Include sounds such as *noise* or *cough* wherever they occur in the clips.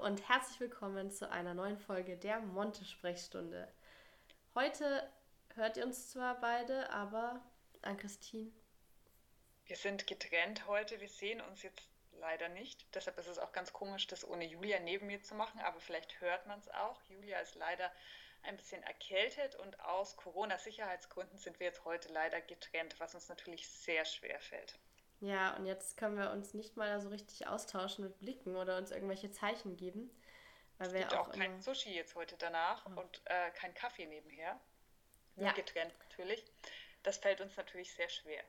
und herzlich willkommen zu einer neuen Folge der Monte-Sprechstunde. Heute hört ihr uns zwar beide, aber an Christine. Wir sind getrennt heute, wir sehen uns jetzt leider nicht. Deshalb ist es auch ganz komisch, das ohne Julia neben mir zu machen, aber vielleicht hört man es auch. Julia ist leider ein bisschen erkältet und aus Corona-Sicherheitsgründen sind wir jetzt heute leider getrennt, was uns natürlich sehr schwer fällt. Ja, und jetzt können wir uns nicht mal so richtig austauschen mit Blicken oder uns irgendwelche Zeichen geben. Weil es wir gibt auch, auch kein Sushi jetzt heute danach oh. und äh, kein Kaffee nebenher. Ja. getrennt natürlich. Das fällt uns natürlich sehr schwer.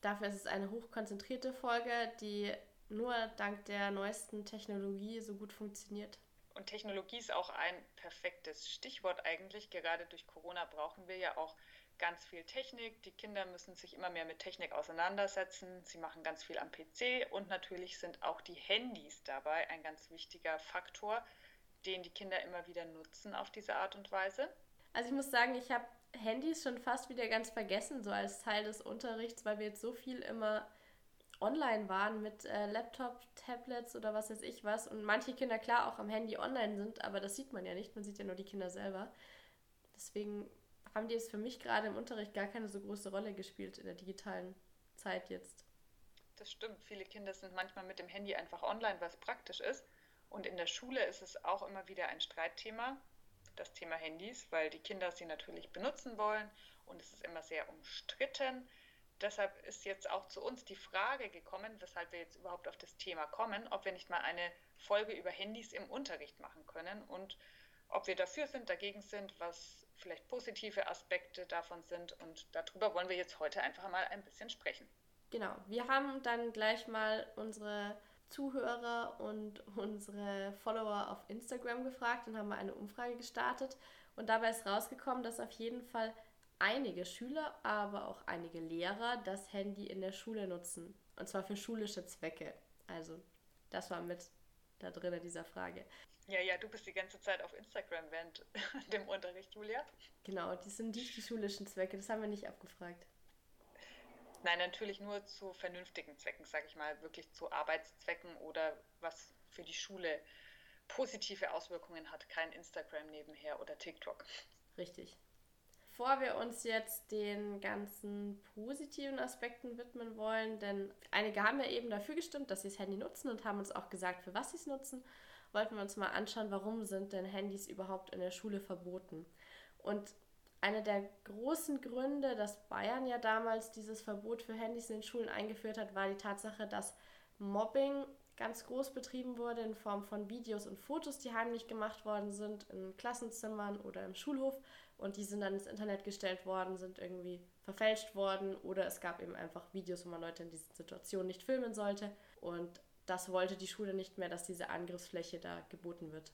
Dafür ist es eine hochkonzentrierte Folge, die nur dank der neuesten Technologie so gut funktioniert. Und Technologie ist auch ein perfektes Stichwort eigentlich. Gerade durch Corona brauchen wir ja auch ganz viel Technik. Die Kinder müssen sich immer mehr mit Technik auseinandersetzen. Sie machen ganz viel am PC und natürlich sind auch die Handys dabei ein ganz wichtiger Faktor, den die Kinder immer wieder nutzen auf diese Art und Weise. Also ich muss sagen, ich habe Handys schon fast wieder ganz vergessen, so als Teil des Unterrichts, weil wir jetzt so viel immer online waren mit äh, Laptop, Tablets oder was weiß ich was und manche Kinder klar auch am Handy online sind, aber das sieht man ja nicht, man sieht ja nur die Kinder selber. Deswegen haben die jetzt für mich gerade im Unterricht gar keine so große Rolle gespielt in der digitalen Zeit jetzt. Das stimmt. Viele Kinder sind manchmal mit dem Handy einfach online, was praktisch ist. Und in der Schule ist es auch immer wieder ein Streitthema, das Thema Handys, weil die Kinder sie natürlich benutzen wollen und es ist immer sehr umstritten. Deshalb ist jetzt auch zu uns die Frage gekommen, weshalb wir jetzt überhaupt auf das Thema kommen, ob wir nicht mal eine Folge über Handys im Unterricht machen können und ob wir dafür sind, dagegen sind, was vielleicht positive Aspekte davon sind. Und darüber wollen wir jetzt heute einfach mal ein bisschen sprechen. Genau, wir haben dann gleich mal unsere Zuhörer und unsere Follower auf Instagram gefragt und haben mal eine Umfrage gestartet. Und dabei ist rausgekommen, dass auf jeden Fall einige Schüler, aber auch einige Lehrer das Handy in der Schule nutzen. Und zwar für schulische Zwecke. Also, das war mit da drin in dieser Frage. Ja, ja, du bist die ganze Zeit auf Instagram während *laughs* dem Unterricht, Julia. Genau, die sind nicht die schulischen Zwecke, das haben wir nicht abgefragt. Nein, natürlich nur zu vernünftigen Zwecken, sage ich mal, wirklich zu Arbeitszwecken oder was für die Schule positive Auswirkungen hat, kein Instagram nebenher oder TikTok. Richtig. Bevor wir uns jetzt den ganzen positiven Aspekten widmen wollen, denn einige haben ja eben dafür gestimmt, dass sie das Handy nutzen und haben uns auch gesagt, für was sie es nutzen wollten wir uns mal anschauen, warum sind denn Handys überhaupt in der Schule verboten. Und einer der großen Gründe, dass Bayern ja damals dieses Verbot für Handys in den Schulen eingeführt hat, war die Tatsache, dass Mobbing ganz groß betrieben wurde in Form von Videos und Fotos, die heimlich gemacht worden sind in Klassenzimmern oder im Schulhof und die sind dann ins Internet gestellt worden, sind irgendwie verfälscht worden oder es gab eben einfach Videos, wo man Leute in diesen Situationen nicht filmen sollte und das wollte die Schule nicht mehr, dass diese Angriffsfläche da geboten wird.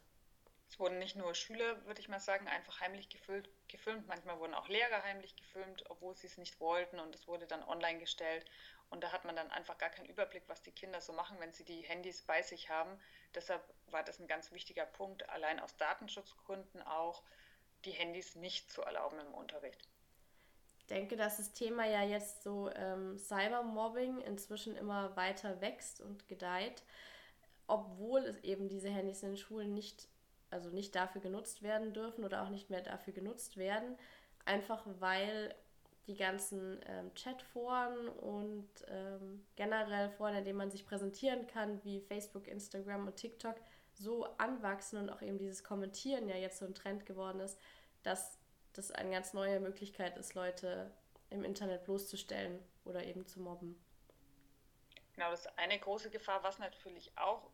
Es wurden nicht nur Schüler, würde ich mal sagen, einfach heimlich gefilmt, gefilmt. Manchmal wurden auch Lehrer heimlich gefilmt, obwohl sie es nicht wollten und es wurde dann online gestellt. Und da hat man dann einfach gar keinen Überblick, was die Kinder so machen, wenn sie die Handys bei sich haben. Deshalb war das ein ganz wichtiger Punkt, allein aus Datenschutzgründen auch, die Handys nicht zu erlauben im Unterricht denke, dass das Thema ja jetzt so ähm, Cybermobbing inzwischen immer weiter wächst und gedeiht, obwohl es eben diese Handys in den Schulen nicht, also nicht dafür genutzt werden dürfen oder auch nicht mehr dafür genutzt werden, einfach weil die ganzen ähm, Chatforen und ähm, generell Foren, in denen man sich präsentieren kann, wie Facebook, Instagram und TikTok, so anwachsen und auch eben dieses Kommentieren ja jetzt so ein Trend geworden ist, dass das eine ganz neue Möglichkeit ist, Leute im Internet bloßzustellen oder eben zu mobben. Genau, das ist eine große Gefahr, was natürlich auch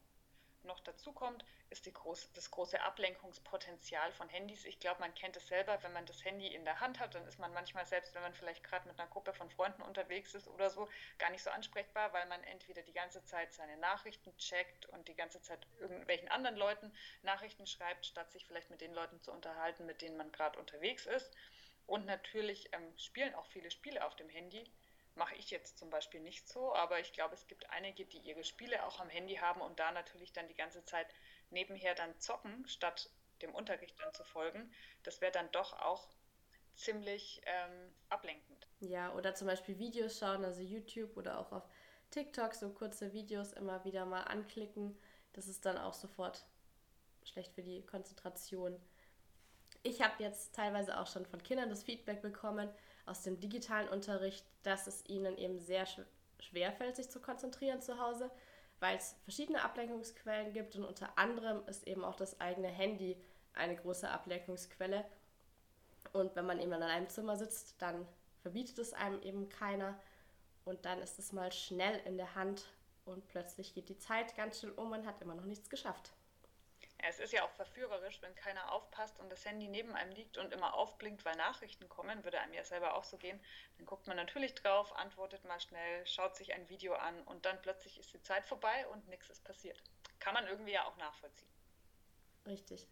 noch dazu kommt, ist groß, das große Ablenkungspotenzial von Handys. Ich glaube, man kennt es selber, wenn man das Handy in der Hand hat, dann ist man manchmal, selbst wenn man vielleicht gerade mit einer Gruppe von Freunden unterwegs ist oder so, gar nicht so ansprechbar, weil man entweder die ganze Zeit seine Nachrichten checkt und die ganze Zeit irgendwelchen anderen Leuten Nachrichten schreibt, statt sich vielleicht mit den Leuten zu unterhalten, mit denen man gerade unterwegs ist. Und natürlich ähm, spielen auch viele Spiele auf dem Handy mache ich jetzt zum Beispiel nicht so, aber ich glaube, es gibt einige, die ihre Spiele auch am Handy haben und da natürlich dann die ganze Zeit nebenher dann zocken, statt dem Unterricht dann zu folgen. Das wäre dann doch auch ziemlich ähm, ablenkend. Ja, oder zum Beispiel Videos schauen, also YouTube oder auch auf TikTok so kurze Videos immer wieder mal anklicken. Das ist dann auch sofort schlecht für die Konzentration. Ich habe jetzt teilweise auch schon von Kindern das Feedback bekommen aus dem digitalen Unterricht, dass es ihnen eben sehr schwer fällt, sich zu konzentrieren zu Hause, weil es verschiedene Ablenkungsquellen gibt und unter anderem ist eben auch das eigene Handy eine große Ablenkungsquelle. Und wenn man eben in einem Zimmer sitzt, dann verbietet es einem eben keiner und dann ist es mal schnell in der Hand und plötzlich geht die Zeit ganz schnell um und hat immer noch nichts geschafft. Ja, es ist ja auch verführerisch, wenn keiner aufpasst und das Handy neben einem liegt und immer aufblinkt, weil Nachrichten kommen, würde einem ja selber auch so gehen. Dann guckt man natürlich drauf, antwortet mal schnell, schaut sich ein Video an und dann plötzlich ist die Zeit vorbei und nichts ist passiert. Kann man irgendwie ja auch nachvollziehen. Richtig.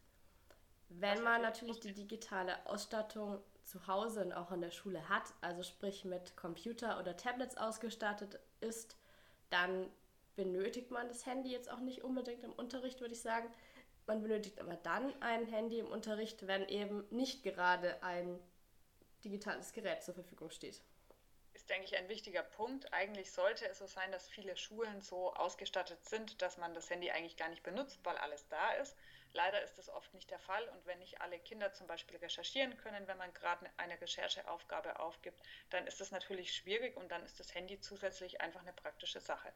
Wenn man natürlich die digitale Ausstattung zu Hause und auch in der Schule hat, also sprich mit Computer oder Tablets ausgestattet ist, dann benötigt man das Handy jetzt auch nicht unbedingt im Unterricht, würde ich sagen. Man benötigt aber dann ein Handy im Unterricht, wenn eben nicht gerade ein digitales Gerät zur Verfügung steht. Ist, denke ich, ein wichtiger Punkt. Eigentlich sollte es so sein, dass viele Schulen so ausgestattet sind, dass man das Handy eigentlich gar nicht benutzt, weil alles da ist. Leider ist das oft nicht der Fall und wenn nicht alle Kinder zum Beispiel recherchieren können, wenn man gerade eine Rechercheaufgabe aufgibt, dann ist das natürlich schwierig und dann ist das Handy zusätzlich einfach eine praktische Sache.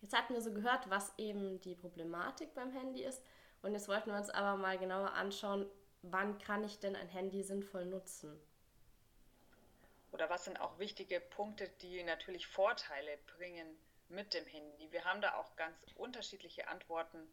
Jetzt hatten wir so gehört, was eben die Problematik beim Handy ist. Und jetzt wollten wir uns aber mal genauer anschauen, wann kann ich denn ein Handy sinnvoll nutzen? Oder was sind auch wichtige Punkte, die natürlich Vorteile bringen mit dem Handy? Wir haben da auch ganz unterschiedliche Antworten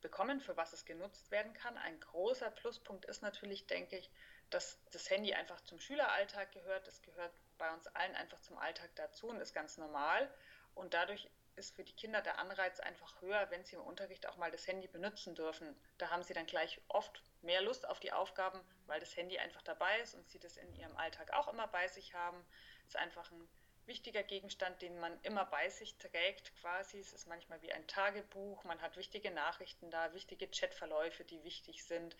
bekommen, für was es genutzt werden kann. Ein großer Pluspunkt ist natürlich, denke ich, dass das Handy einfach zum Schüleralltag gehört. Das gehört bei uns allen einfach zum Alltag dazu und ist ganz normal. Und dadurch ist für die Kinder der Anreiz einfach höher, wenn sie im Unterricht auch mal das Handy benutzen dürfen. Da haben sie dann gleich oft mehr Lust auf die Aufgaben, weil das Handy einfach dabei ist und sie das in ihrem Alltag auch immer bei sich haben. Es ist einfach ein wichtiger Gegenstand, den man immer bei sich trägt quasi. Es ist manchmal wie ein Tagebuch. Man hat wichtige Nachrichten da, wichtige Chatverläufe, die wichtig sind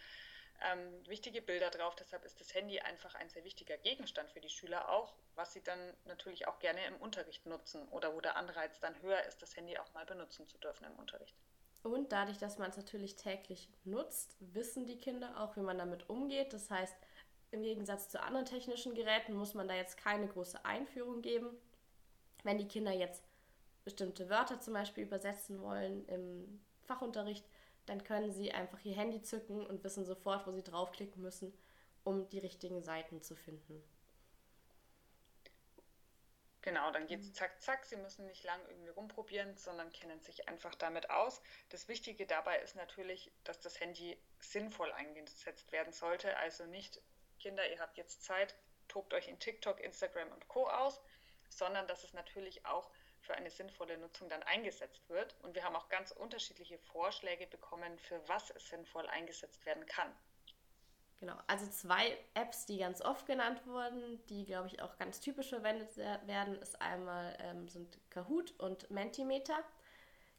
ähm, wichtige Bilder drauf. Deshalb ist das Handy einfach ein sehr wichtiger Gegenstand für die Schüler auch, was sie dann natürlich auch gerne im Unterricht nutzen oder wo der Anreiz dann höher ist, das Handy auch mal benutzen zu dürfen im Unterricht. Und dadurch, dass man es natürlich täglich nutzt, wissen die Kinder auch, wie man damit umgeht. Das heißt, im Gegensatz zu anderen technischen Geräten muss man da jetzt keine große Einführung geben. Wenn die Kinder jetzt bestimmte Wörter zum Beispiel übersetzen wollen im Fachunterricht, dann können sie einfach ihr Handy zücken und wissen sofort, wo sie draufklicken müssen, um die richtigen Seiten zu finden. Genau, dann geht es zack, zack. Sie müssen nicht lang irgendwie rumprobieren, sondern kennen sich einfach damit aus. Das Wichtige dabei ist natürlich, dass das Handy sinnvoll eingesetzt werden sollte. Also nicht, Kinder, ihr habt jetzt Zeit, tobt euch in TikTok, Instagram und Co. aus, sondern dass es natürlich auch für eine sinnvolle Nutzung dann eingesetzt wird. Und wir haben auch ganz unterschiedliche Vorschläge bekommen, für was es sinnvoll eingesetzt werden kann. Genau, also zwei Apps, die ganz oft genannt wurden, die, glaube ich, auch ganz typisch verwendet werden, ist einmal ähm, sind Kahoot und Mentimeter.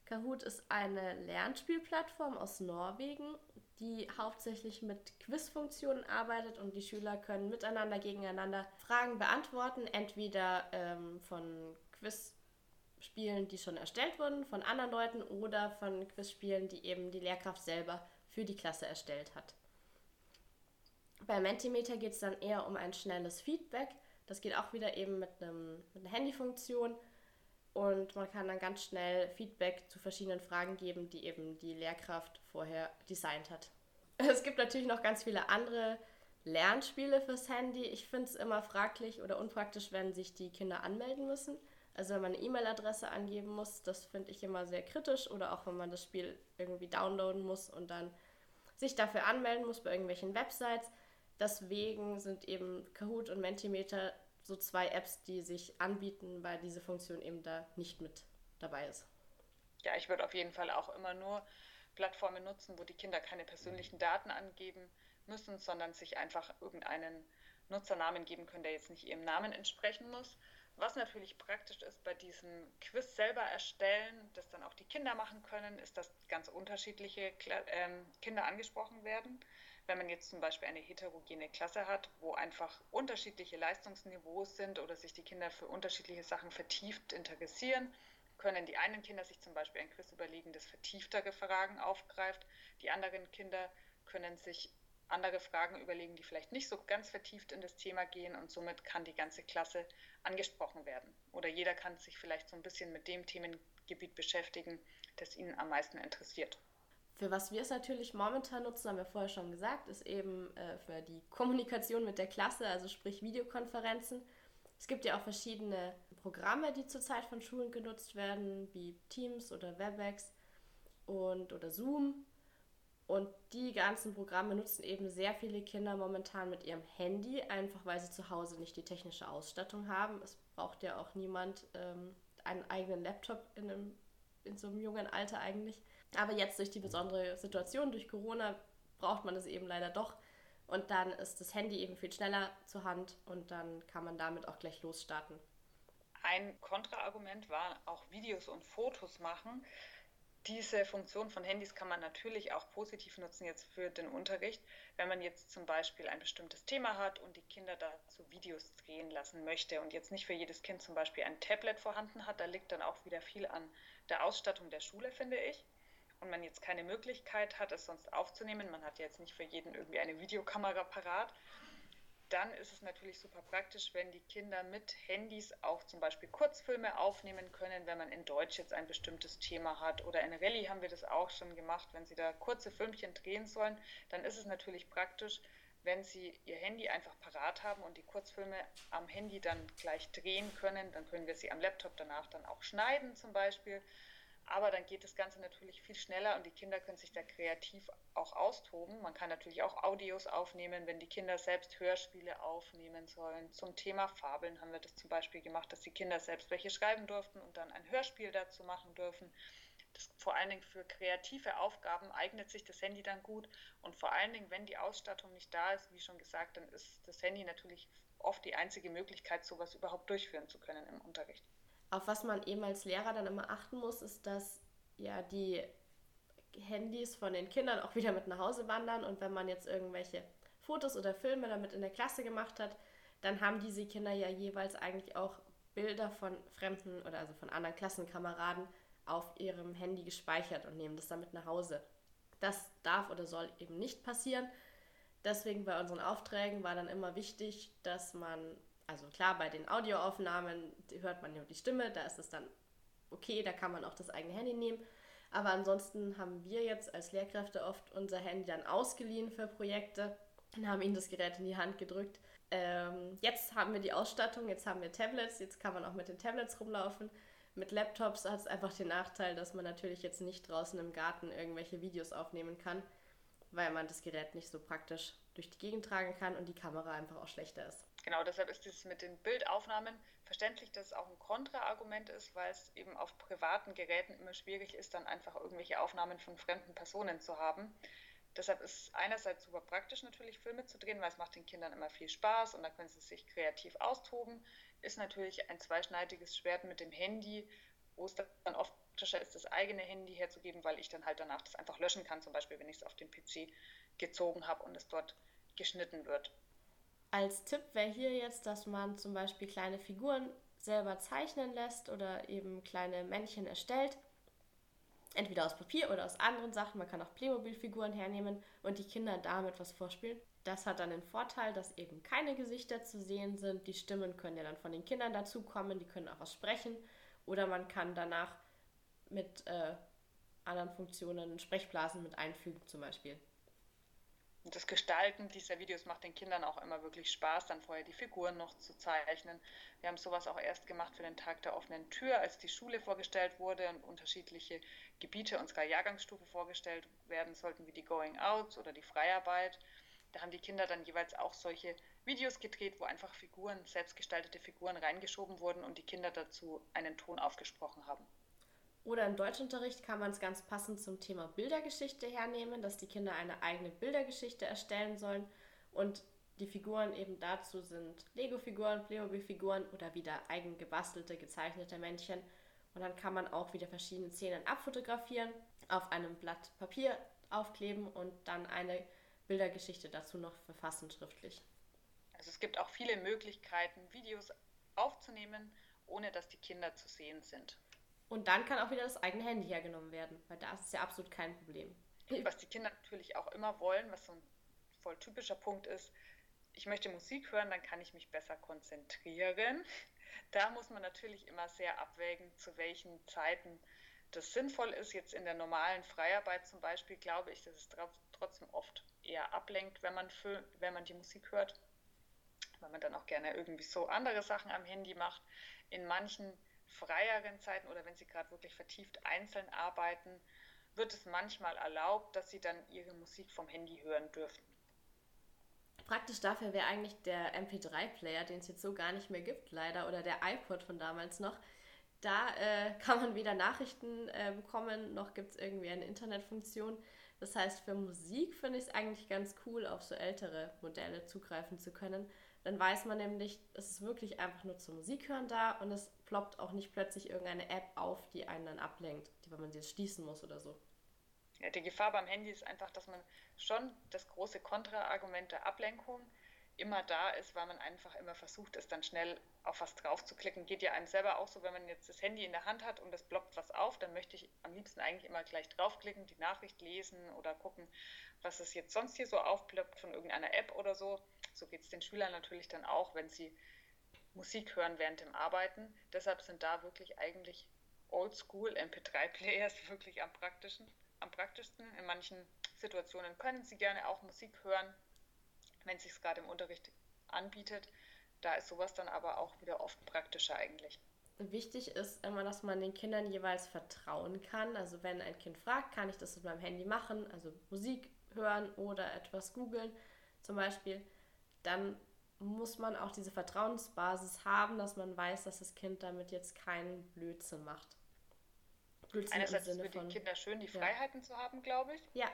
Kahoot ist eine Lernspielplattform aus Norwegen, die hauptsächlich mit Quizfunktionen arbeitet und die Schüler können miteinander, gegeneinander Fragen beantworten, entweder ähm, von Quiz Spielen, die schon erstellt wurden von anderen Leuten oder von Quizspielen, die eben die Lehrkraft selber für die Klasse erstellt hat. Bei Mentimeter geht es dann eher um ein schnelles Feedback. Das geht auch wieder eben mit, einem, mit einer Handyfunktion und man kann dann ganz schnell Feedback zu verschiedenen Fragen geben, die eben die Lehrkraft vorher designt hat. *laughs* Es gibt natürlich noch ganz viele andere Lernspiele fürs Handy. Ich finde es immer fraglich oder unpraktisch, wenn sich die Kinder anmelden müssen. Also wenn man eine E-Mail-Adresse angeben muss, das finde ich immer sehr kritisch. Oder auch wenn man das Spiel irgendwie downloaden muss und dann sich dafür anmelden muss bei irgendwelchen Websites. Deswegen sind eben Kahoot und Mentimeter so zwei Apps, die sich anbieten, weil diese Funktion eben da nicht mit dabei ist. Ja, ich würde auf jeden Fall auch immer nur Plattformen nutzen, wo die Kinder keine persönlichen Daten angeben müssen, sondern sich einfach irgendeinen Nutzernamen geben können, der jetzt nicht ihrem Namen entsprechen muss. Was natürlich praktisch ist bei diesem Quiz selber erstellen, das dann auch die Kinder machen können, ist, dass ganz unterschiedliche ähm, Kinder angesprochen werden. Wenn man jetzt zum Beispiel eine heterogene Klasse hat, wo einfach unterschiedliche Leistungsniveaus sind oder sich die Kinder für unterschiedliche Sachen vertieft interessieren, können die einen Kinder sich zum Beispiel ein Quiz überlegen, das vertieftere Fragen aufgreift. Die anderen Kinder können sich andere Fragen überlegen, die vielleicht nicht so ganz vertieft in das Thema gehen und somit kann die ganze Klasse angesprochen werden. Oder jeder kann sich vielleicht so ein bisschen mit dem Themengebiet beschäftigen, das ihn am meisten interessiert. Für was wir es natürlich momentan nutzen, haben wir vorher schon gesagt, ist eben äh, für die Kommunikation mit der Klasse, also sprich Videokonferenzen. Es gibt ja auch verschiedene Programme, die zurzeit von Schulen genutzt werden, wie Teams oder WebEx und oder Zoom. Und die ganzen Programme nutzen eben sehr viele Kinder momentan mit ihrem Handy, einfach weil sie zu Hause nicht die technische Ausstattung haben. Es braucht ja auch niemand ähm, einen eigenen Laptop in, einem, in so einem jungen Alter eigentlich. Aber jetzt durch die besondere Situation, durch Corona, braucht man es eben leider doch. Und dann ist das Handy eben viel schneller zur Hand und dann kann man damit auch gleich losstarten. Ein Kontraargument war auch Videos und Fotos machen. Diese Funktion von Handys kann man natürlich auch positiv nutzen jetzt für den Unterricht, wenn man jetzt zum Beispiel ein bestimmtes Thema hat und die Kinder dazu Videos drehen lassen möchte und jetzt nicht für jedes Kind zum Beispiel ein Tablet vorhanden hat. Da liegt dann auch wieder viel an der Ausstattung der Schule, finde ich. Und man jetzt keine Möglichkeit hat, es sonst aufzunehmen, man hat jetzt nicht für jeden irgendwie eine Videokamera parat, dann ist es natürlich super praktisch, wenn die Kinder mit Handys auch zum Beispiel Kurzfilme aufnehmen können, wenn man in Deutsch jetzt ein bestimmtes Thema hat. Oder in Rallye haben wir das auch schon gemacht, wenn sie da kurze Filmchen drehen sollen, dann ist es natürlich praktisch, wenn sie ihr Handy einfach parat haben und die Kurzfilme am Handy dann gleich drehen können, dann können wir sie am Laptop danach dann auch schneiden zum Beispiel. Aber dann geht das Ganze natürlich viel schneller und die Kinder können sich da kreativ auch austoben. Man kann natürlich auch Audios aufnehmen, wenn die Kinder selbst Hörspiele aufnehmen sollen. Zum Thema Fabeln haben wir das zum Beispiel gemacht, dass die Kinder selbst welche schreiben durften und dann ein Hörspiel dazu machen dürfen. Das, vor allen Dingen für kreative Aufgaben eignet sich das Handy dann gut. Und vor allen Dingen, wenn die Ausstattung nicht da ist, wie schon gesagt, dann ist das Handy natürlich oft die einzige Möglichkeit, sowas überhaupt durchführen zu können im Unterricht auf was man eben als Lehrer dann immer achten muss, ist, dass ja die Handys von den Kindern auch wieder mit nach Hause wandern und wenn man jetzt irgendwelche Fotos oder Filme damit in der Klasse gemacht hat, dann haben diese Kinder ja jeweils eigentlich auch Bilder von fremden oder also von anderen Klassenkameraden auf ihrem Handy gespeichert und nehmen das damit nach Hause. Das darf oder soll eben nicht passieren. Deswegen bei unseren Aufträgen war dann immer wichtig, dass man also klar, bei den Audioaufnahmen hört man ja die Stimme, da ist es dann okay, da kann man auch das eigene Handy nehmen. Aber ansonsten haben wir jetzt als Lehrkräfte oft unser Handy dann ausgeliehen für Projekte und haben ihnen das Gerät in die Hand gedrückt. Ähm, jetzt haben wir die Ausstattung, jetzt haben wir Tablets, jetzt kann man auch mit den Tablets rumlaufen. Mit Laptops hat es einfach den Nachteil, dass man natürlich jetzt nicht draußen im Garten irgendwelche Videos aufnehmen kann, weil man das Gerät nicht so praktisch durch die Gegend tragen kann und die Kamera einfach auch schlechter ist. Genau, deshalb ist es mit den Bildaufnahmen verständlich, dass es auch ein Kontraargument ist, weil es eben auf privaten Geräten immer schwierig ist, dann einfach irgendwelche Aufnahmen von fremden Personen zu haben. Deshalb ist es einerseits super praktisch natürlich Filme zu drehen, weil es macht den Kindern immer viel Spaß und da können sie sich kreativ austoben. Ist natürlich ein zweischneidiges Schwert mit dem Handy, wo es dann oft praktischer ist, das eigene Handy herzugeben, weil ich dann halt danach das einfach löschen kann, zum Beispiel wenn ich es auf den PC gezogen habe und es dort geschnitten wird. Als Tipp wäre hier jetzt, dass man zum Beispiel kleine Figuren selber zeichnen lässt oder eben kleine Männchen erstellt. Entweder aus Papier oder aus anderen Sachen. Man kann auch Playmobil-Figuren hernehmen und die Kinder damit was vorspielen. Das hat dann den Vorteil, dass eben keine Gesichter zu sehen sind. Die Stimmen können ja dann von den Kindern dazukommen, die können auch was sprechen. Oder man kann danach mit äh, anderen Funktionen Sprechblasen mit einfügen zum Beispiel. Und das Gestalten dieser Videos macht den Kindern auch immer wirklich Spaß, dann vorher die Figuren noch zu zeichnen. Wir haben sowas auch erst gemacht für den Tag der offenen Tür, als die Schule vorgestellt wurde und unterschiedliche Gebiete unserer Jahrgangsstufe vorgestellt werden sollten, wie die Going Out oder die Freiarbeit. Da haben die Kinder dann jeweils auch solche Videos gedreht, wo einfach Figuren, selbstgestaltete Figuren reingeschoben wurden und die Kinder dazu einen Ton aufgesprochen haben. Oder im Deutschunterricht kann man es ganz passend zum Thema Bildergeschichte hernehmen, dass die Kinder eine eigene Bildergeschichte erstellen sollen und die Figuren eben dazu sind Lego-Figuren, Playmobil-Figuren oder wieder eigen gebastelte, gezeichnete Männchen. Und dann kann man auch wieder verschiedene Szenen abfotografieren, auf einem Blatt Papier aufkleben und dann eine Bildergeschichte dazu noch verfassen schriftlich. Also es gibt auch viele Möglichkeiten, Videos aufzunehmen, ohne dass die Kinder zu sehen sind. Und dann kann auch wieder das eigene Handy hergenommen werden, weil da ist es ja absolut kein Problem. Was die Kinder natürlich auch immer wollen, was so ein voll typischer Punkt ist, ich möchte Musik hören, dann kann ich mich besser konzentrieren. *laughs* Da muss man natürlich immer sehr abwägen, zu welchen Zeiten das sinnvoll ist. Jetzt in der normalen Freiarbeit zum Beispiel glaube ich, dass es trotzdem oft eher ablenkt, wenn man, für, wenn man die Musik hört, weil man dann auch gerne irgendwie so andere Sachen am Handy macht. In manchen freieren Zeiten oder wenn sie gerade wirklich vertieft einzeln arbeiten, wird es manchmal erlaubt, dass sie dann ihre Musik vom Handy hören dürfen. Praktisch dafür wäre eigentlich der MP3-Player, den es jetzt so gar nicht mehr gibt, leider, oder der iPod von damals noch. Da äh, *laughs* kann man weder Nachrichten äh, bekommen, noch gibt es irgendwie eine Internetfunktion. Das heißt, für Musik finde ich es eigentlich ganz cool, auf so ältere Modelle zugreifen zu können. Dann weiß man nämlich, es ist wirklich einfach nur zur Musik hören da und es ploppt auch nicht plötzlich irgendeine App auf, die einen dann ablenkt, die, wenn man sie jetzt schließen muss oder so. Ja, die Gefahr beim Handy ist einfach, dass man schon das große Kontraargument der Ablenkung immer da ist, weil man einfach immer versucht, es dann schnell auf was drauf zu klicken. Geht ja einem selber auch so, wenn man jetzt das Handy in der Hand hat und es blockt was auf, dann möchte ich am liebsten eigentlich immer gleich draufklicken, die Nachricht lesen oder gucken, was es jetzt sonst hier so aufploppt von irgendeiner App oder so. So geht es den Schülern natürlich dann auch, wenn sie Musik hören während dem Arbeiten. Deshalb sind da wirklich eigentlich Oldschool MP3-Players *laughs* wirklich am, praktischen, am praktischsten. In manchen Situationen können sie gerne auch Musik hören, wenn es sich gerade im Unterricht anbietet. Da ist sowas dann aber auch wieder oft praktischer eigentlich. Wichtig ist immer, dass man den Kindern jeweils vertrauen kann. Also wenn ein Kind fragt, kann ich das mit meinem Handy machen, also Musik hören oder etwas googeln zum Beispiel, dann muss man auch diese Vertrauensbasis haben, dass man weiß, dass das Kind damit jetzt keinen Blödsinn macht. Blödsinn Einerseits ist es für die Kinder schön, die Freiheiten ja. zu haben, glaube ich. Ja,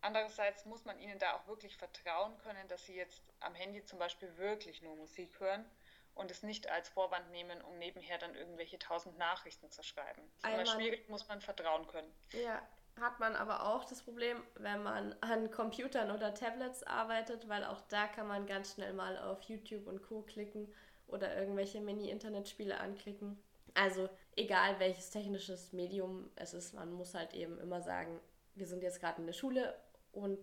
Andererseits muss man ihnen da auch wirklich vertrauen können, dass sie jetzt am Handy zum Beispiel wirklich nur Musik hören und es nicht als Vorwand nehmen, um nebenher dann irgendwelche tausend Nachrichten zu schreiben. Immer schwierig, muss man vertrauen können. Ja, hat man aber auch das Problem, wenn man an Computern oder Tablets arbeitet, weil auch da kann man ganz schnell mal auf YouTube und Co. klicken oder irgendwelche Mini-Internetspiele anklicken. Also egal welches technisches Medium es ist, man muss halt eben immer sagen, wir sind jetzt gerade in der Schule und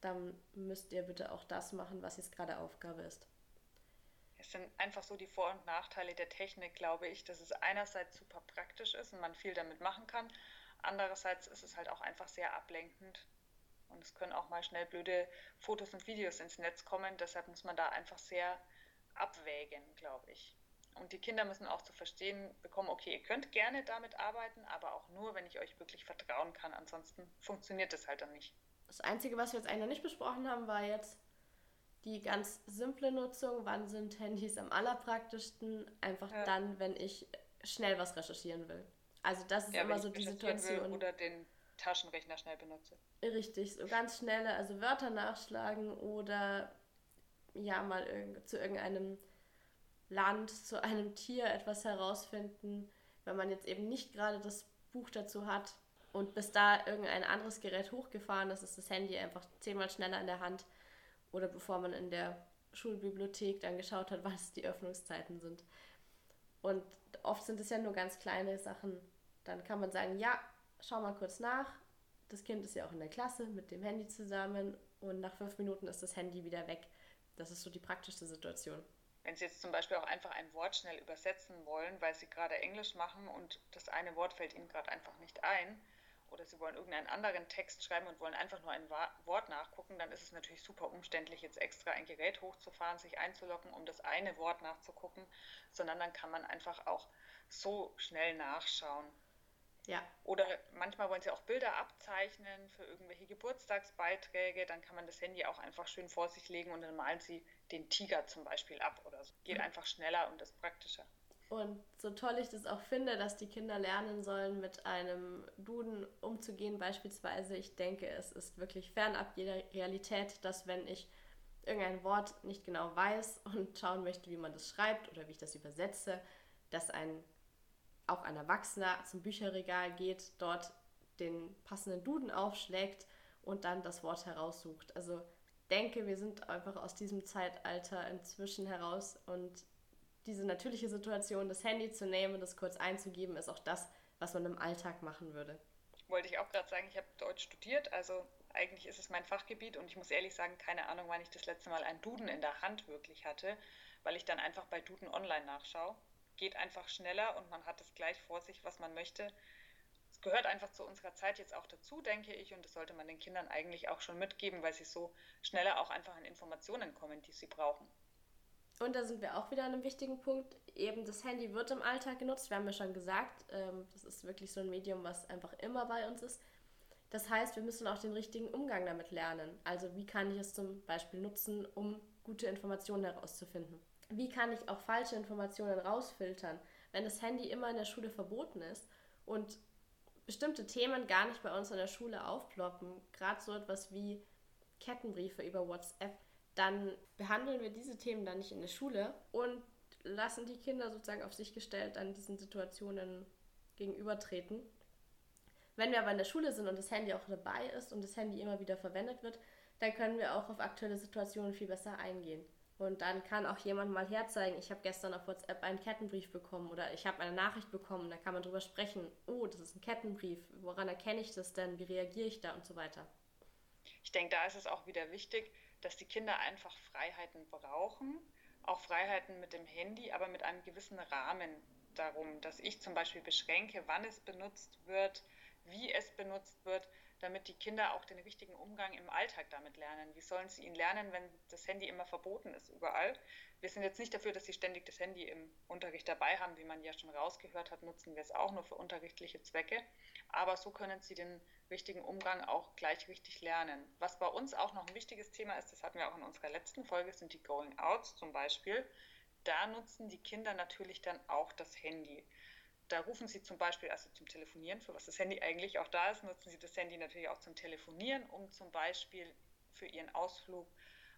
dann müsst ihr bitte auch das machen, was jetzt gerade Aufgabe ist. Es sind einfach so die Vor- und Nachteile der Technik, glaube ich, dass es einerseits super praktisch ist und man viel damit machen kann. Andererseits ist es halt auch einfach sehr ablenkend. Und es können auch mal schnell blöde Fotos und Videos ins Netz kommen. Deshalb muss man da einfach sehr abwägen, glaube ich. Und die Kinder müssen auch zu verstehen bekommen, okay, ihr könnt gerne damit arbeiten, aber auch nur, wenn ich euch wirklich vertrauen kann. Ansonsten funktioniert das halt dann nicht. Das Einzige, was wir jetzt eigentlich noch nicht besprochen haben, war jetzt die ganz simple Nutzung. Wann sind Handys am allerpraktischsten? Einfach ja. dann, wenn ich schnell was recherchieren will. Also das ist ja, immer so die Situation. oder den Taschenrechner schnell benutze. Richtig, so ganz schnelle, also Wörter nachschlagen oder ja mal irg zu irgendeinem Land, zu einem Tier etwas herausfinden, wenn man jetzt eben nicht gerade das Buch dazu hat, und bis da irgendein anderes Gerät hochgefahren ist, ist das Handy einfach zehnmal schneller in der Hand. Oder bevor man in der Schulbibliothek dann geschaut hat, *laughs* was die Öffnungszeiten sind. Und oft sind es ja nur ganz kleine Sachen. Dann kann man sagen, ja, schau mal kurz nach. Das Kind ist ja auch in der Klasse mit dem Handy zusammen und nach fünf Minuten ist das Handy wieder weg. Das ist so die praktischste Situation. Wenn Sie jetzt zum Beispiel auch einfach ein Wort schnell übersetzen wollen, weil Sie gerade Englisch machen und das eine Wort fällt Ihnen gerade einfach nicht ein, oder Sie wollen irgendeinen anderen Text schreiben und wollen einfach nur ein Wort nachgucken, dann ist es natürlich super umständlich, jetzt extra ein Gerät hochzufahren, sich einzuloggen, um das eine Wort nachzugucken, sondern dann kann man einfach auch so schnell nachschauen. Ja. Oder manchmal wollen Sie auch Bilder abzeichnen für irgendwelche Geburtstagsbeiträge, dann kann man das Handy auch einfach schön vor sich legen und dann malen Sie den Tiger zum Beispiel ab oder so. Geht mhm. einfach schneller und ist praktischer. Und so toll ich das auch finde, dass die Kinder lernen sollen, mit einem Duden umzugehen, beispielsweise, ich denke, es ist wirklich fernab jeder Realität, dass wenn ich irgendein Wort nicht genau weiß *laughs* und schauen möchte, wie man das schreibt oder wie ich das übersetze, dass ein auch ein Erwachsener zum Bücherregal geht, dort den passenden Duden aufschlägt und dann das Wort heraussucht. Also denke, wir sind einfach aus diesem Zeitalter inzwischen heraus und diese natürliche Situation, das Handy zu nehmen, das kurz einzugeben, ist auch das, was man im Alltag machen würde. Wollte ich auch gerade sagen, ich habe Deutsch studiert, also eigentlich ist es mein Fachgebiet und ich muss ehrlich sagen, keine Ahnung, wann ich das letzte Mal einen Duden in der Hand wirklich hatte, weil ich dann einfach bei Duden online nachschaue. Geht einfach schneller und man hat es gleich vor sich, was man möchte. Es gehört einfach zu unserer Zeit jetzt auch dazu, denke ich, und das sollte man den Kindern eigentlich auch schon mitgeben, weil sie so schneller auch einfach an Informationen kommen, die sie brauchen. Und da sind wir auch wieder an einem wichtigen Punkt. Eben das Handy wird im Alltag genutzt. Wir haben ja schon gesagt, ähm, das ist wirklich so ein Medium, was einfach immer bei uns ist. Das heißt, wir müssen auch den richtigen Umgang damit lernen. Also wie kann ich es zum Beispiel nutzen, um gute Informationen herauszufinden? Wie kann ich auch falsche Informationen rausfiltern, wenn das Handy immer in der Schule verboten ist und bestimmte Themen gar nicht bei uns in der Schule aufploppen, gerade so etwas wie Kettenbriefe über WhatsApp, dann behandeln wir diese Themen dann nicht in der Schule und lassen die Kinder sozusagen auf sich gestellt an diesen Situationen gegenübertreten wenn wir aber in der Schule sind und das Handy auch dabei ist und das Handy immer wieder verwendet wird, dann können wir auch auf aktuelle Situationen viel besser eingehen. Und dann kann auch jemand mal herzeigen, ich habe gestern auf WhatsApp einen Kettenbrief bekommen oder ich habe eine Nachricht bekommen, da kann man drüber sprechen, oh, das ist ein Kettenbrief, woran erkenne ich das denn, wie reagiere ich da und so weiter. Ich denke, da ist es auch wieder wichtig, dass die Kinder einfach Freiheiten brauchen, auch Freiheiten mit dem Handy, aber mit einem gewissen Rahmen darum, dass ich zum Beispiel beschränke, wann es benutzt wird, wie es benutzt wird, damit die Kinder auch den richtigen Umgang im Alltag damit lernen. Wie sollen sie ihn lernen, wenn das Handy immer verboten ist überall? Wir sind jetzt nicht dafür, dass sie ständig das Handy im Unterricht dabei haben, wie man ja schon rausgehört hat, nutzen wir es auch nur für unterrichtliche Zwecke. Aber so können sie den richtigen Umgang auch gleich richtig lernen. Was bei uns auch noch ein wichtiges Thema ist, das hatten wir auch in unserer letzten Folge, sind die Going Outs zum Beispiel. Da nutzen die Kinder natürlich dann auch das Handy. Da rufen Sie zum Beispiel, also zum Telefonieren, für was das Handy eigentlich auch da ist, nutzen Sie das Handy natürlich auch zum Telefonieren, um zum Beispiel für Ihren Ausflug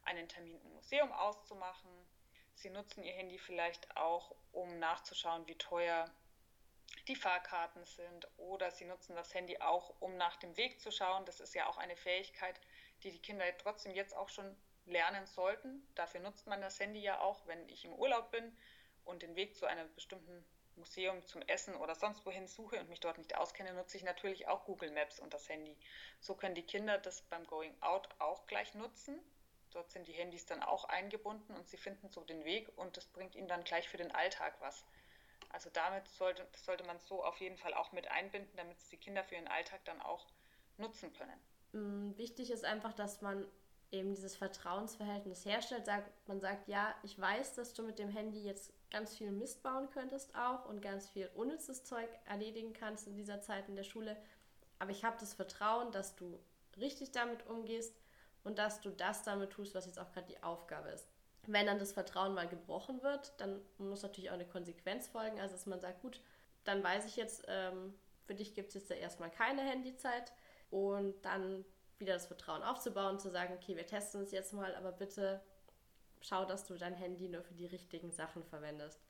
einen Termin im Museum auszumachen. Sie nutzen Ihr Handy vielleicht auch, um nachzuschauen, wie teuer die Fahrkarten sind. Oder Sie nutzen das Handy auch, um nach dem Weg zu schauen. Das ist ja auch eine Fähigkeit, die die Kinder trotzdem jetzt auch schon lernen sollten. Dafür nutzt man das Handy ja auch, wenn ich im Urlaub bin und den Weg zu einer bestimmten Museum zum Essen oder sonst wohin suche und mich dort nicht auskenne, nutze ich natürlich auch Google Maps und das Handy. So können die Kinder das beim Going Out auch gleich nutzen. Dort sind die Handys dann auch eingebunden und sie finden so den Weg und das bringt ihnen dann gleich für den Alltag was. Also damit sollte, sollte man so auf jeden Fall auch mit einbinden, damit es die Kinder für ihren Alltag dann auch nutzen können. Mm, wichtig ist einfach, dass man eben dieses Vertrauensverhältnis herstellt. Sagt, man sagt, ja, ich weiß, dass du mit dem Handy jetzt ganz viel Mist bauen könntest auch und ganz viel unnützes Zeug erledigen kannst in dieser Zeit in der Schule. Aber ich habe das Vertrauen, dass du richtig damit umgehst und dass du das damit tust, was jetzt auch gerade die Aufgabe ist. Wenn dann das Vertrauen mal gebrochen wird, dann muss natürlich auch eine Konsequenz folgen. Also dass man sagt, gut, dann weiß ich jetzt, ähm, für dich gibt es jetzt erstmal keine Handyzeit und dann wieder das Vertrauen aufzubauen, zu sagen, okay, wir testen es jetzt mal, aber bitte schau, dass du dein Handy nur für die richtigen Sachen verwendest.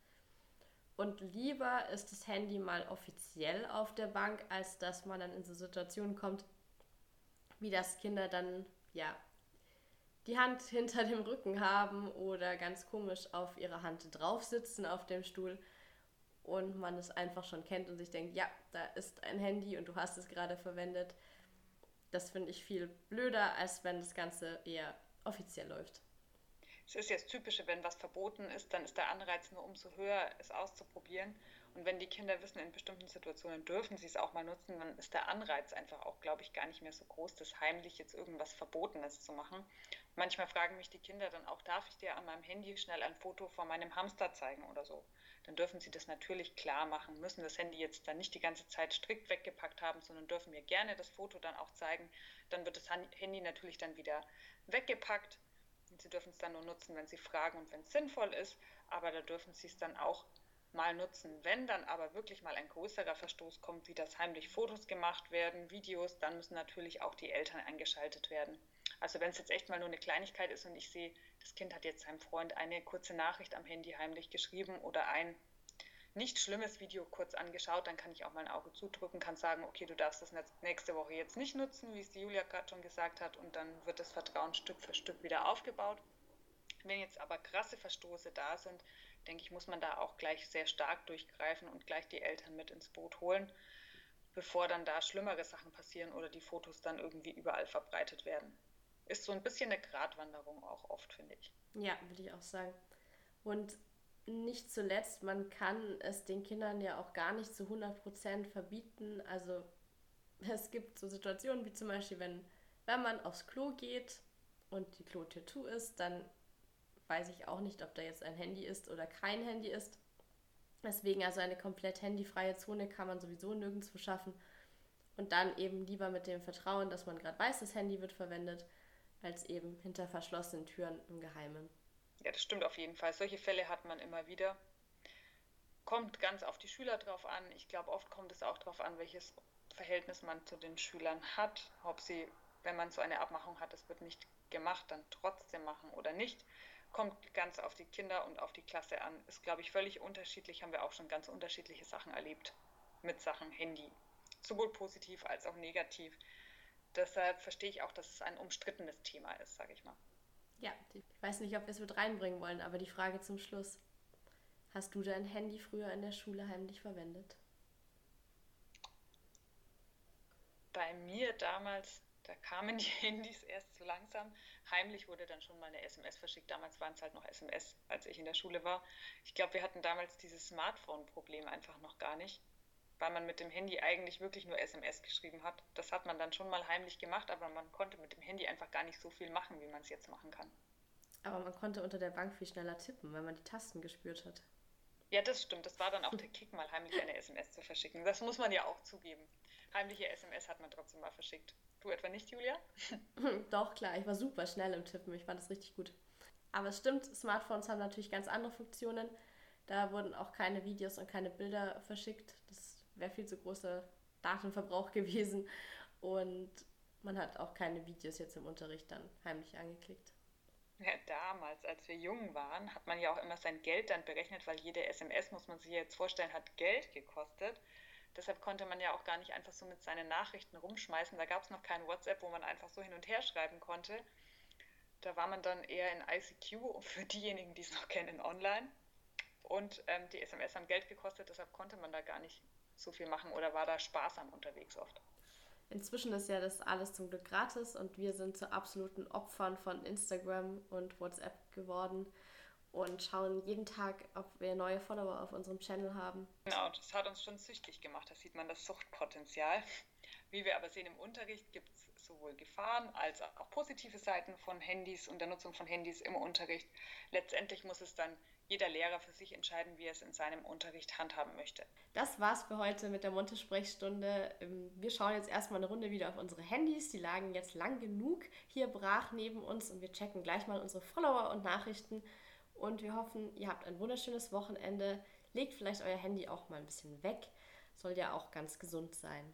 Und lieber ist das Handy mal offiziell auf der Bank, als dass man dann in so Situationen kommt, wie das Kinder dann, ja, die Hand *laughs* hinter dem Rücken haben oder ganz komisch auf ihrer Hand drauf sitzen auf dem Stuhl und man es einfach schon kennt und sich denkt, ja, da ist ein Handy und du hast es gerade verwendet. Das finde ich viel blöder, als wenn das Ganze eher offiziell läuft es ist ja das Typische, wenn was verboten ist, dann ist der Anreiz nur umso höher, es auszuprobieren. Und wenn die Kinder wissen, in bestimmten Situationen dürfen sie es auch mal nutzen, dann ist der Anreiz einfach auch, glaube ich, gar nicht mehr so groß, das heimlich jetzt irgendwas Verbotenes zu machen. Manchmal fragen mich die Kinder dann auch, darf ich dir an meinem Handy schnell ein Foto von meinem Hamster zeigen oder so? Dann dürfen sie das natürlich klar machen, müssen das Handy jetzt dann nicht die ganze Zeit strikt weggepackt haben, sondern dürfen mir gerne das Foto dann auch zeigen. Dann wird das Handy natürlich dann wieder weggepackt Sie dürfen es dann nur nutzen, wenn Sie fragen und wenn es sinnvoll ist, aber da dürfen Sie es dann auch mal nutzen. Wenn dann aber wirklich mal ein größerer Verstoß kommt, wie das heimlich Fotos gemacht werden, Videos, dann müssen natürlich auch die Eltern eingeschaltet werden. Also wenn es jetzt echt mal nur eine Kleinigkeit ist und ich sehe, das Kind hat jetzt seinem Freund eine kurze Nachricht am Handy heimlich geschrieben oder ein nicht schlimmes Video kurz angeschaut, dann kann ich auch mal ein Auge zudrücken, kann sagen, okay, du darfst das nächste Woche jetzt nicht nutzen, wie es die Julia gerade schon gesagt hat, und dann wird das Vertrauen Stück für Stück wieder aufgebaut. Wenn jetzt aber krasse Verstoße da sind, denke ich, muss man da auch gleich sehr stark durchgreifen und gleich die Eltern mit ins Boot holen, bevor dann da schlimmere Sachen passieren oder die Fotos dann irgendwie überall verbreitet werden. Ist so ein bisschen eine Gratwanderung auch oft, finde ich. Ja, würde ich auch sagen. Und nicht zuletzt, man kann es den Kindern ja auch gar nicht zu 100% verbieten. Also *laughs* es gibt so Situationen wie zum Beispiel, wenn, wenn man aufs Klo geht und die Klotür zu ist, dann weiß ich auch nicht, ob da jetzt ein Handy ist oder kein Handy ist. Deswegen also eine komplett handyfreie Zone kann man sowieso nirgendwo schaffen. Und dann eben lieber mit dem Vertrauen, dass man gerade weiß, das Handy wird verwendet, als eben hinter verschlossenen Türen im Geheimen. Ja, das stimmt auf jeden Fall. Solche Fälle hat man immer wieder. Kommt ganz auf die Schüler drauf an. Ich glaube, oft kommt es auch darauf an, welches Verhältnis man zu den Schülern hat. Ob sie, wenn man so eine Abmachung hat, es wird nicht gemacht, dann trotzdem machen oder nicht. Kommt ganz auf die Kinder und auf die Klasse an. Ist, glaube ich, völlig unterschiedlich. Haben wir auch schon ganz unterschiedliche Sachen erlebt mit Sachen Handy. Sowohl positiv als auch negativ. Deshalb verstehe ich auch, dass es ein umstrittenes Thema ist, sage ich mal. Ja, ich weiß nicht, ob wir es mit reinbringen wollen, aber die Frage zum Schluss. Hast du dein Handy früher in der Schule heimlich verwendet? Bei mir damals, da kamen die *laughs* Handys erst so langsam. Heimlich wurde dann schon mal eine SMS verschickt. Damals waren es halt noch SMS, als ich in der Schule war. Ich glaube, wir hatten damals dieses Smartphone-Problem einfach noch gar nicht weil man mit dem Handy eigentlich wirklich nur SMS geschrieben hat. Das hat man dann schon mal heimlich gemacht, aber man konnte mit dem Handy einfach gar nicht so viel machen, wie man es jetzt machen kann. Aber man konnte unter der Bank viel schneller tippen, weil man die Tasten gespürt hat. Ja, das stimmt. Das war dann auch der Kick, mal heimlich eine SMS zu verschicken. Das muss man ja auch zugeben. Heimliche SMS hat man trotzdem mal verschickt. Du etwa nicht, Julia? *laughs* Doch, klar. Ich war super schnell im Tippen. Ich fand das richtig gut. Aber es stimmt, Smartphones haben natürlich ganz andere Funktionen. Da wurden auch keine Videos und keine Bilder verschickt. Das wäre viel zu großer Datenverbrauch *laughs* gewesen. Und man hat auch keine Videos jetzt im Unterricht dann heimlich angeklickt. Ja, damals, als wir jung waren, hat man ja auch immer sein Geld dann berechnet, weil jede SMS, muss man sich jetzt vorstellen, hat Geld gekostet. Deshalb konnte man ja auch gar nicht einfach so mit seinen Nachrichten rumschmeißen. Da gab es noch kein WhatsApp, wo man einfach so hin und her schreiben konnte. Da war man dann eher in ICQ, *laughs* für diejenigen, die es noch kennen, online. Und ähm, die SMS haben Geld gekostet, deshalb konnte man da gar nicht so viel machen oder war da sparsam unterwegs oft? Inzwischen ist ja das alles zum Glück gratis und wir sind zu absoluten Opfern von Instagram und WhatsApp geworden und schauen jeden Tag, ob wir neue Follower auf unserem Channel haben. Genau, das hat uns schon süchtig gemacht. Da sieht man das Suchtpotenzial. Wie wir aber sehen im Unterricht gibt es sowohl Gefahren als auch positive Seiten von Handys und der Nutzung von Handys im Unterricht. Letztendlich muss es dann jeder Lehrer für sich entscheiden, wie er es in seinem Unterricht handhaben möchte. Das war's für heute mit der Monte-Sprechstunde. Ähm, wir schauen jetzt erstmal eine Runde wieder auf unsere Handys. Die lagen jetzt lang genug hier brach neben uns und wir checken gleich mal unsere Follower und Nachrichten. Und wir hoffen, ihr habt ein wunderschönes Wochenende. Legt vielleicht euer Handy auch mal ein bisschen weg. Soll ja auch ganz gesund sein.